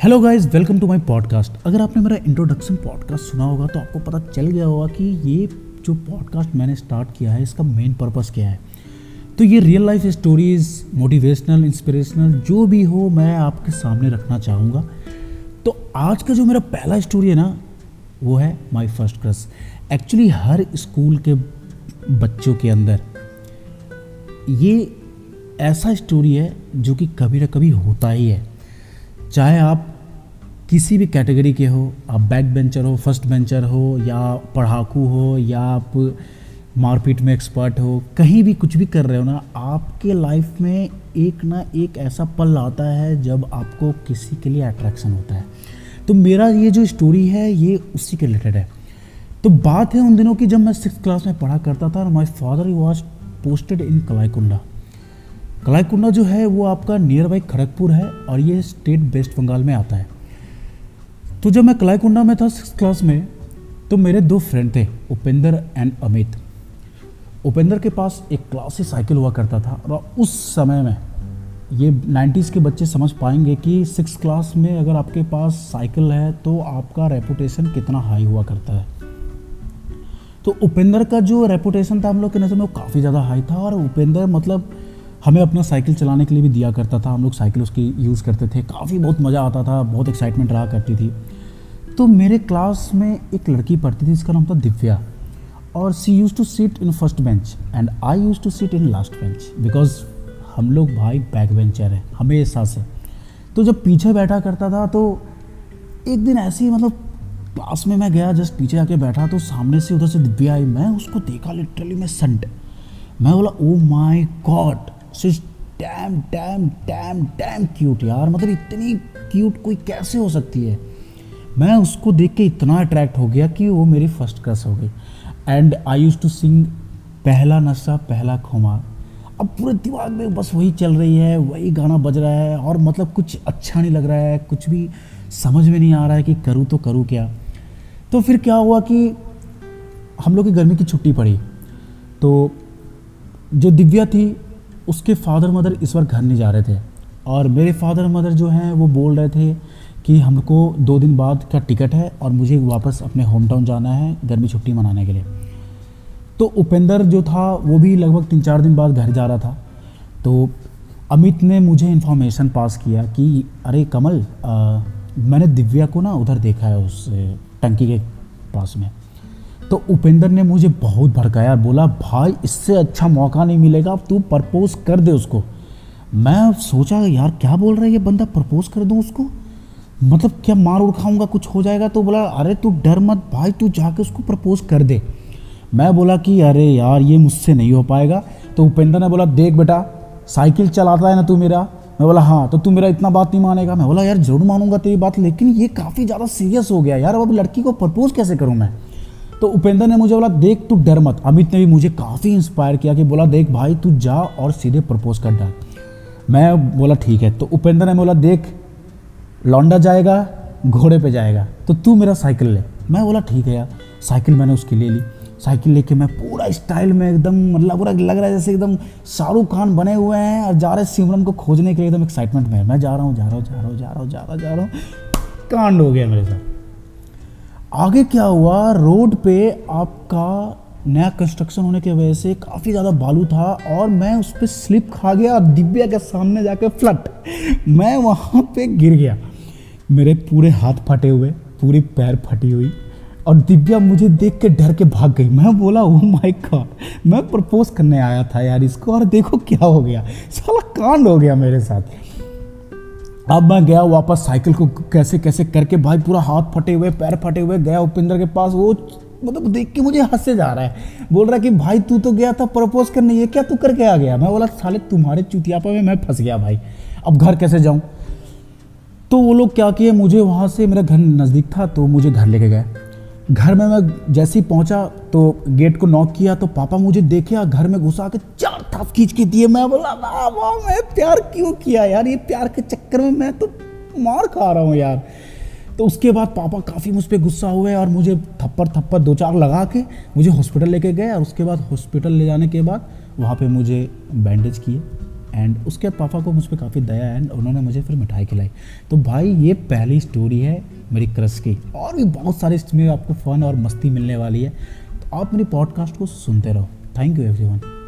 Hello guys welcome to my podcast अगर आपने मेरा इंट्रोडक्शन पॉडकास्ट सुना होगा तो आपको पता चल गया होगा कि ये जो पॉडकास्ट मैंने स्टार्ट किया है, इसका मेन पर्पस क्या है? तो ये real life stories motivational inspirational जो भी हो, मैं आपके सामने रखना चाहूँगा। तो आज का जो मेरा पहला स्टोरी है ना, वो है माई फ़र्स्ट क्रश एक्चुअली हर स्कूल के बच्चों के अंदर ये ऐसा स्टोरी है जो कि कभी ना कभी होता ही है। चाहे आप किसी भी कैटेगरी के हो, आप बैक बेंचर हो, फ़र्स्ट बेंचर हो, या पढ़ाकू हो, या आप मारपीट में एक्सपर्ट हो, कहीं भी कुछ भी कर रहे हो ना, आपके लाइफ में एक ना एक ऐसा पल आता है जब आपको किसी के लिए अट्रैक्शन होता है। तो मेरा ये जो स्टोरी है, ये उसी के रिलेटेड है। तो बात है उन दिनों की जब मैं सिक्स क्लास में पढ़ा करता था और my father was posted in Kalaikunda Kalaikunda जो है, वो आपका नियर बाई खड़गपुर है और ये स्टेट वेस्ट बंगाल में आता है। तो जब मैं कलाईकुंडा में था सिक्स क्लास में तो मेरे दो फ्रेंड थे, उपेंद्र एंड अमित। उपेंद्र के पास एक क्लासी साइकिल हुआ करता था और उस समय में ये नाइन्टीज़ के बच्चे समझ पाएँगे कि सिक्स क्लास में अगर आपके पास साइकिल है तो आपका रेपुटेशन कितना हाई हुआ करता है। तो उपेंद्र का जो रेपुटेशन था हम लोग के नज़र में वो काफ़ी ज़्यादा हाई था और उपेंद्र मतलब हमें अपना साइकिल चलाने के लिए भी दिया करता था। हम लोग साइकिल उसकी यूज़ करते थे। काफ़ी बहुत मज़ा आता था, बहुत एक्साइटमेंट रहा करती थी। तो मेरे क्लास में एक लड़की पढ़ती थी, जिसका नाम था दिव्या। और she use to sit in first bench and I use to sit in last bench because हम लोग भाई बैक बेंचर हैं, हमेशा से। तो जब पीछे बैठा करता था तो एक दिन ऐसे ही मतलब क्लास में मैं गया जस्ट पीछे आके बैठा तो सामने से उधर से दिव्या आई। मैं उसको देखा लिटरली मैं संट मैं बोला ओ my god damn damn damn damn cute यार। मतलब इतनी क्यूट कोई कैसे हो सकती है? मैं उसको देख के इतना अट्रैक्ट हो गया कि वो मेरी फ़र्स्ट क्रश हो गई। And I use to sing पहला नशा, पहला खुमार। अब पूरे दिमाग में बस वही चल रही है, वही गाना बज रहा है और मतलब कुछ अच्छा नहीं लग रहा है, कुछ भी समझ में नहीं आ रहा है कि करूँ तो करूँ क्या। तो फिर क्या हुआ कि हम लोग की गर्मी की छुट्टी पड़ी। तो जो दिव्या थी उसके फादर मदर इस बार घर नहीं जा रहे थे। और मेरे फादर मदर जो हैं वो बोल रहे थे कि हमको दो दिन बाद का टिकट है और मुझे वापस अपने होम टाउन जाना है गर्मी छुट्टी मनाने के लिए। तो उपेंद्र जो था वो भी लगभग तीन चार दिन बाद घर जा रहा था। तो अमित ने मुझे इन्फॉर्मेशन पास किया कि अरे कमल आ, मैंने दिव्या को ना उधर देखा है उस टंकी के पास में। तो उपेंद्र ने मुझे बहुत भड़काया बोला, भाई, इससे अच्छा मौका नहीं मिलेगा, अब तू प्रपोज कर दे उसको। मैं सोचा, यार, क्या बोल रहा है ये बंदा? प्रपोज कर दूँ उसको? मतलब क्या मार उड़ खाऊँगा कुछ हो जाएगा? तो बोला, अरे, तू डर मत, भाई, तू जाके उसको प्रपोज कर दे। मैं बोला कि, अरे यार, ये मुझसे नहीं हो पाएगा। तो उपेंद्र ने बोला, देख बेटा, साइकिल चलाता है ना तू मेरा? मैं बोला हाँ तो तू मेरा इतना बात नहीं मानेगा? मैं बोला, यार, ज़रूर मानूँगा तेरी बात, लेकिन ये काफ़ी ज़्यादा सीरियस हो गया। यार, अब लड़की को प्रपोज कैसे करूँ मैं? तो उपेंद्र ने मुझे बोला, देख तू डर मत। अमित ने भी मुझे काफ़ी इंस्पायर किया कि बोला, देख भाई, तू जा और सीधे प्रपोज कर डाल मैं बोला, ठीक है। तो उपेंद्र ने बोला, देख, लौंडा जाएगा, घोड़े पे जाएगा तो तू मेरा साइकिल ले। मैं बोला, ठीक है यार। साइकिल मैंने उसकी ले ली। साइकिल लेके मैं पूरा स्टाइल में एकदम मतलब पूरा लग रहा है जैसे एकदम शाहरुख खान बने हुए हैं और जा रहे सिमरन को खोजने के लिए, एकदम एक्साइटमेंट में। मैं जा रहा हूँ, जा रहा हूँ, जा रहा हूँ, जा रहा हूँ, जा रहा हूँ, जा रहा हूँ। कांड हो गया मेरे साथ। आगे क्या हुआ? रोड पे आपका नया कंस्ट्रक्शन होने की वजह से काफ़ी ज़्यादा बालू था और मैं उस पर स्लिप खा गया और दिव्या के सामने जाके फ्लट मैं वहाँ पे गिर गया। मेरे पूरे हाथ फटे हुए, पूरी पैर फटी हुई और दिव्या मुझे देख के डर के भाग गई। मैं बोला ओ माय गॉड मैं प्रपोज करने आया था यार इसको और देखो क्या हो गया। साला कांड हो गया मेरे साथ। अब मैं गया वापस साइकिल को कैसे कैसे करके भाई पूरा हाथ फटे हुए, पैर फटे हुए, गया उपेंद्र के पास, वो मतलब देख के मुझे हंसे जा रहा है। बोल रहा है कि भाई तू तो गया था प्रपोज करने, ये क्या तू करके आ गया? मैं बोला, साले, तुम्हारे चुतियापा में मैं फंस गया भाई। अब घर कैसे जाऊँ? तो वो लोग क्या किए, मुझे वहाँ से, मेरा घर नज़दीक था तो मुझे घर लेके गए। घर में मैं जैसे ही पहुँचा तो गेट को नॉक किया तो पापा मुझे देखे घर में घुसा के चार थाप खींच के दिए। मैं बोला ना वाह, मैं प्यार क्यों किया यार? ये प्यार के चक्कर में मैं तो मार खा रहा हूँ यार। तो उसके बाद पापा काफ़ी मुझ पर गुस्सा हुए और मुझे थप्पड़ थप्पड़ दो चार लगा के मुझे हॉस्पिटल लेके गए और उसके बाद हॉस्पिटल ले जाने के बाद वहाँ पे मुझे बैंडेज किए। एंड उसके बाद पापा को मुझ पर काफ़ी दया एंड उन्होंने मुझे फिर मिठाई खिलाई। तो भाई, ये पहली स्टोरी है मेरी क्रश की। और भी बहुत सारे इसमें आपको फ़न और मस्ती मिलने वाली है। तो आप मेरी पॉडकास्ट को सुनते रहो। Thank you everyone